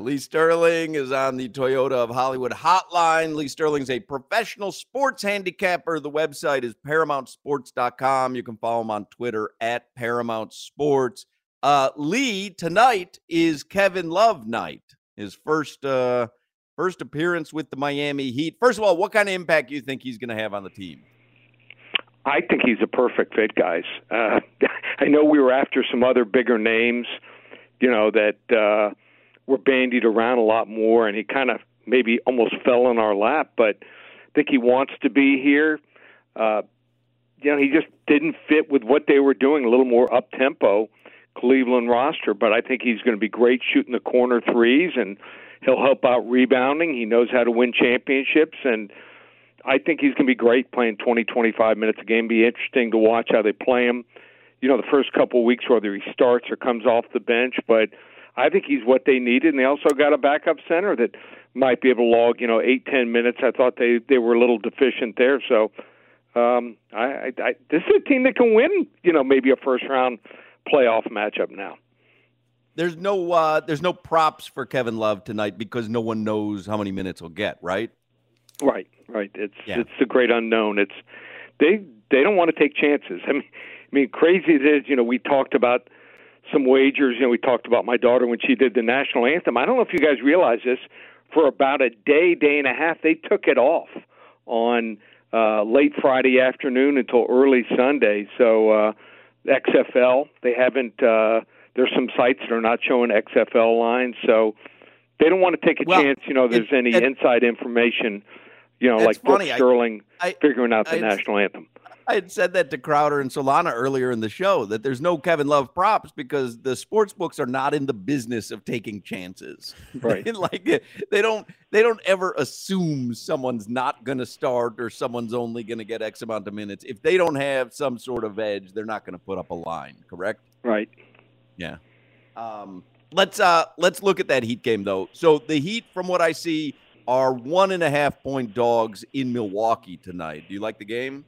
Lee Sterling is on the Toyota of Hollywood hotline. Lee Sterling's a professional sports handicapper. The website is paramountsports.com. You can follow him on Twitter at Paramount Sports. Uh, Lee, tonight is Kevin Love night. His first uh, first appearance with the Miami Heat. First of all, what kind of impact do you think he's going to have on the team? I think he's a perfect fit, guys. Uh, I know we were after some other bigger names, you know, that uh, – were bandied around a lot more, and he kind of maybe almost fell in our lap. But I think he wants to be here. Uh, you know, he just didn't fit with what they were doing, a little more up tempo Cleveland roster. But I think he's going to be great shooting the corner threes, and he'll help out rebounding. He knows how to win championships, and I think he's going to be great playing 20, 25 minutes a game. Be interesting to watch how they play him. You know, the first couple of weeks, whether he starts or comes off the bench, but I think he's what they needed, and they also got a backup center that might be able to log, you know, eight ten minutes. I thought they they were a little deficient there, so um, I, I, I this is a team that can win, you know, maybe a first round playoff matchup now. There's no uh, there's no props for Kevin Love tonight because no one knows how many minutes he'll get, right? Right, right. It's yeah. it's the great unknown. It's they they don't want to take chances. I mean, I mean, crazy it is. You know, we talked about some wagers. You know, we talked about my daughter when she did the national anthem. I don't know if you guys realize this. For about a day, day and a half, they took it off on uh, late Friday afternoon until early Sunday. So uh, XFL, they haven't. Uh, there's some sites that are not showing XFL lines, so they don't want to take a well, chance. You know, there's it, any it, inside information. You know, like Brooke Sterling I, figuring out the I, national anthem. I had said that to Crowder and Solana earlier in the show that there's no Kevin Love props because the sports books are not in the business of taking chances. Right. like they don't they don't ever assume someone's not going to start or someone's only going to get X amount of minutes. If they don't have some sort of edge, they're not going to put up a line. Correct. Right. Yeah. Um, let's uh let's look at that Heat game though. So the Heat, from what I see, are one and a half point dogs in Milwaukee tonight. Do you like the game?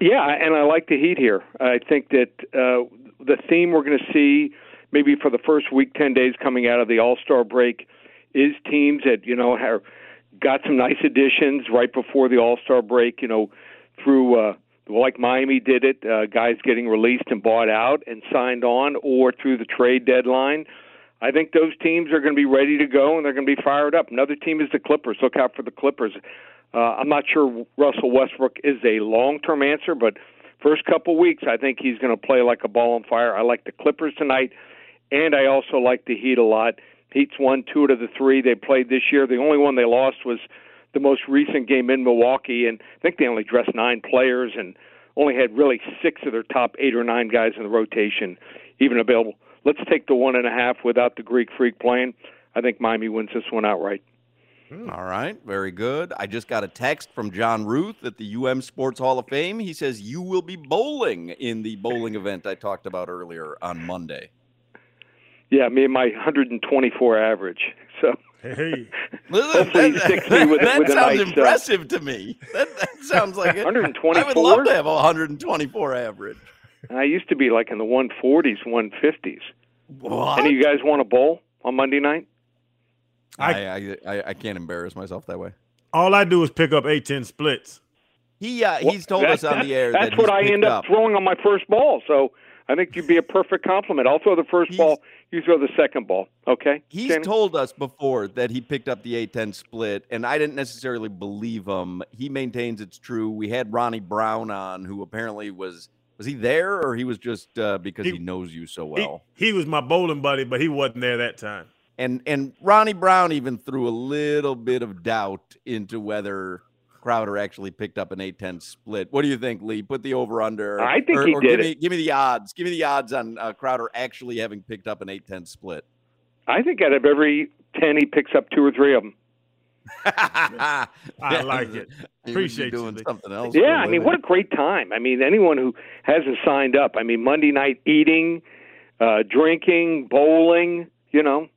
Yeah, and I like the Heat here. I think that uh, the theme we're going to see maybe for the first week, 10 days coming out of the All Star break is teams that, you know, have got some nice additions right before the All Star break, you know, through. Uh, like Miami did it, uh, guys getting released and bought out and signed on, or through the trade deadline. I think those teams are going to be ready to go and they're going to be fired up. Another team is the Clippers. Look out for the Clippers. Uh, I'm not sure Russell Westbrook is a long-term answer, but first couple weeks, I think he's going to play like a ball on fire. I like the Clippers tonight, and I also like the Heat a lot. Heat's won two out of the three they played this year. The only one they lost was the most recent game in Milwaukee, and I think they only dressed nine players and only had really six of their top eight or nine guys in the rotation even available. Let's take the one and a half without the Greek Freak playing. I think Miami wins this one outright. Hmm. All right, very good. I just got a text from John Ruth at the UM Sports Hall of Fame. He says you will be bowling in the bowling event I talked about earlier on Monday. Yeah, me and my 124 average. So hey, hopefully that, sticks me with, that with sounds nice, impressive uh, to me. That, that sounds like it. 124. I would love to have a 124 average. I used to be like in the 140s, 150s. What? Any of you guys want to bowl on Monday night? I, I, I, I can't embarrass myself that way. All I do is pick up eight ten splits. He uh, he's told us on the air that's that what I end up, up, throwing on my first ball. So I think you'd be a perfect complement. I'll throw the 1st ball. You throw the second ball. Okay. He's Shannon? told us before that he picked up the A10 split, and I didn't necessarily believe him. He maintains it's true. We had Ronnie Brown on, who apparently was was he there, or he was just uh, because he, he, knows you so well. He, he was my bowling buddy, but he wasn't there that time. And and Ronnie Brown even threw a little bit of doubt into whether Crowder actually picked up an A10 split. What do you think, Lee? Put the over under. I think or, he or did give. Me, give me the odds. Give me the odds on uh, Crowder actually having picked up an A10 split. I think out of every ten, he picks up two or three of them. I like it. Appreciate doing you, something else. Yeah, I mean, what a great time. I mean, anyone who hasn't signed up. I mean, Monday night eating, uh, drinking, bowling. You know,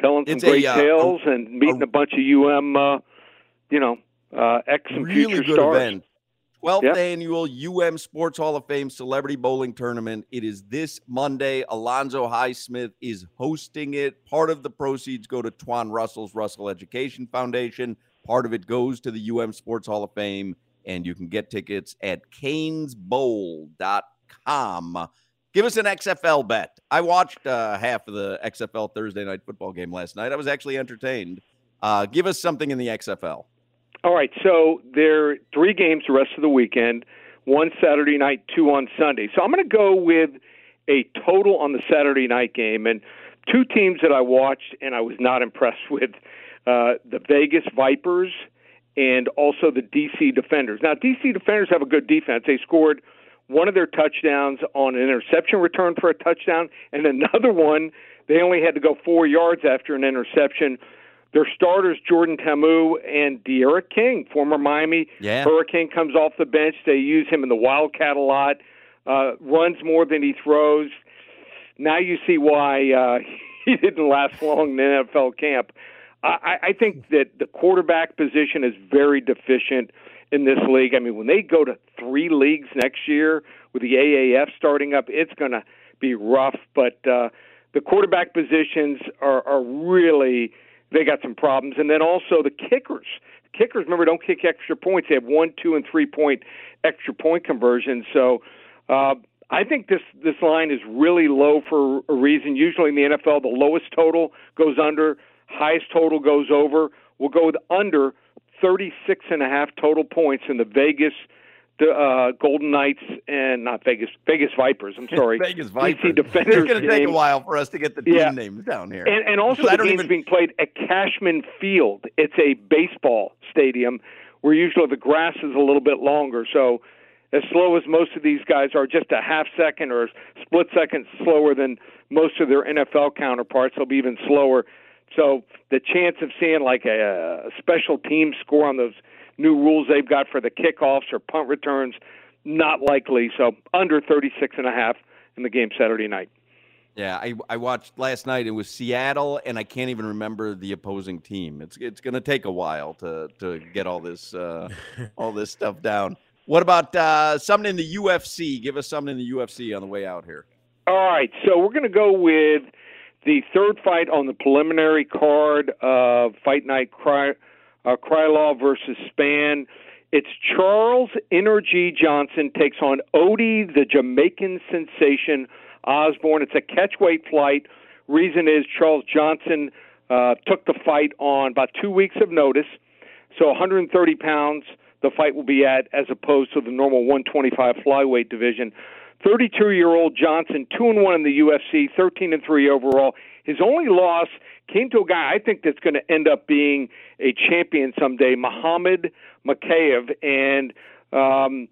telling some It's a, great uh, tales and meeting a, bunch of UM. Uh, you know, uh, ex and really future good stars. event. 12th Yep. annual UM Sports Hall of Fame Celebrity Bowling Tournament. It is this Monday. Alonzo Highsmith is hosting it. Part of the proceeds go to Twan Russell's Russell Education Foundation. Part of it goes to the UM Sports Hall of Fame. And you can get tickets at canesbowl.com. Give us an XFL bet. I watched uh, half of the XFL Thursday night football game last night. I was actually entertained. Uh, give us something in the XFL. All right, so there are three games the rest of the weekend. One Saturday night, two on Sunday. So I'm going to go with a total on the Saturday night game and two teams that I watched and I was not impressed with: uh, the Vegas Vipers and also the DC Defenders. Now, DC Defenders have a good defense. They scored one of their touchdowns on an interception return for a touchdown, and another one they only had to go four yards after an interception. Their starters, Jordan Ta'amu and D'Eriq King, former Miami Yeah. Hurricane, comes off the bench. They use him in the Wildcat a lot. Uh, runs more than he throws. Now you see why uh, he didn't last long in the NFL camp. I, I think that the quarterback position is very deficient in this league. I mean, when they go to three leagues next year with the AAF starting up, it's going to be rough. But uh, the quarterback positions are, are really they got some problems, and then also the kickers. Kickers, remember, don't kick extra points. They have one, two, and three point extra point conversions. So. Uh, I think this this line is really low for a reason. Usually in the NFL, the lowest total goes under, highest total goes over. We'll go with under 36 and a half total points in the Vegas the uh, Golden Knights and not Vegas Vegas Vipers. I'm sorry, Vegas Vipers. It's going to take a while for us to get the team Yeah. names down here. And, and also the game's even- being played at Cashman Field. It's a baseball stadium where usually the grass is a little bit longer. So as slow as most of these guys are, just a half second or a split second slower than most of their NFL counterparts. They'll be even slower. So the chance of seeing like a, a special team score on those new rules they've got for the kickoffs or punt returns, not likely. So under 36 and a half in the game Saturday night. Yeah, I, I watched last night. It was Seattle, and I can't even remember the opposing team. It's it's going to take a while to to get all this uh, all this stuff down. What about uh, something in the UFC? Give us something in the UFC on the way out here. All right, so we're going to go with the third fight on the preliminary card of Fight Night Cry, uh, Krylov versus Spann. It's Charles Energy Johnson takes on Odie, the Jamaican sensation Osbourne. It's a catchweight flight. Reason is Charles Johnson uh, took the fight on about two weeks of notice. So 130 pounds the fight will be at, as opposed to the normal 125 flyweight division. 32 year old Johnson, two and one in the UFC, 13 and three overall. His only loss came to a guy I think that's going to end up being a champion someday, Muhammad Mokaev, and um,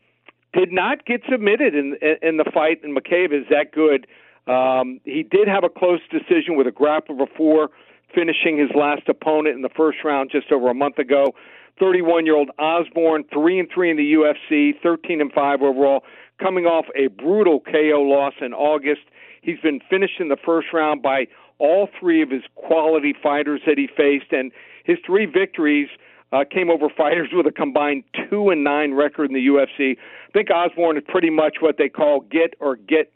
did not get submitted in in the fight. And Mokaev is that good. Um, he did have a close decision with a grappler before finishing his last opponent in the first round just over a month ago. 31 year old Osbourne, 3 and 3 in the UFC, 13 and 5 overall, coming off a brutal KO loss in August. He's been finished in the first round by all three of his quality fighters that he faced, and his three victories uh, came over fighters with a combined 2 and 9 record in the UFC. I think Osbourne is pretty much what they call get or get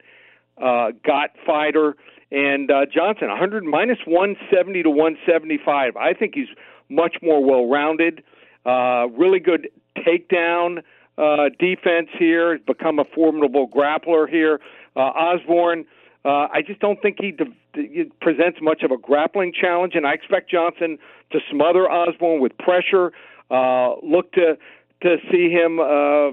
uh, got fighter. And uh, Johnson, 100 minus 170 to 175. I think he's much more well rounded. Uh, really good takedown uh, defense here. He's become a formidable grappler here. Uh, Osbourne, uh, I just don't think he, de- presents much of a grappling challenge, and I expect Johnson to smother Osbourne with pressure. Uh, look to to see him uh,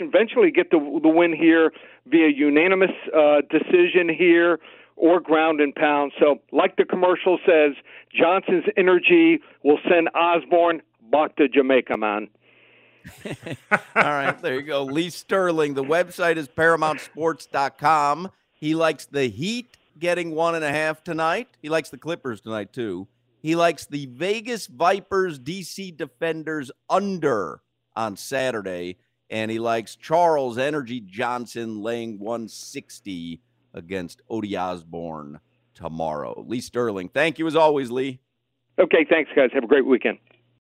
eventually get the the win here via unanimous uh, decision here or ground and pound. So, like the commercial says, Johnson's energy will send Osbourne back to Jamaica, man. All right, there you go. Lee Sterling. The website is ParamountSports.com. He likes the Heat, getting one and a half tonight. He likes the Clippers tonight, too. He likes the Vegas Vipers DC Defenders under on Saturday. And he likes Charles Energy Johnson laying 160 against Odie Osbourne tomorrow. Lee Sterling, thank you as always, Lee. Okay, thanks, guys. Have a great weekend.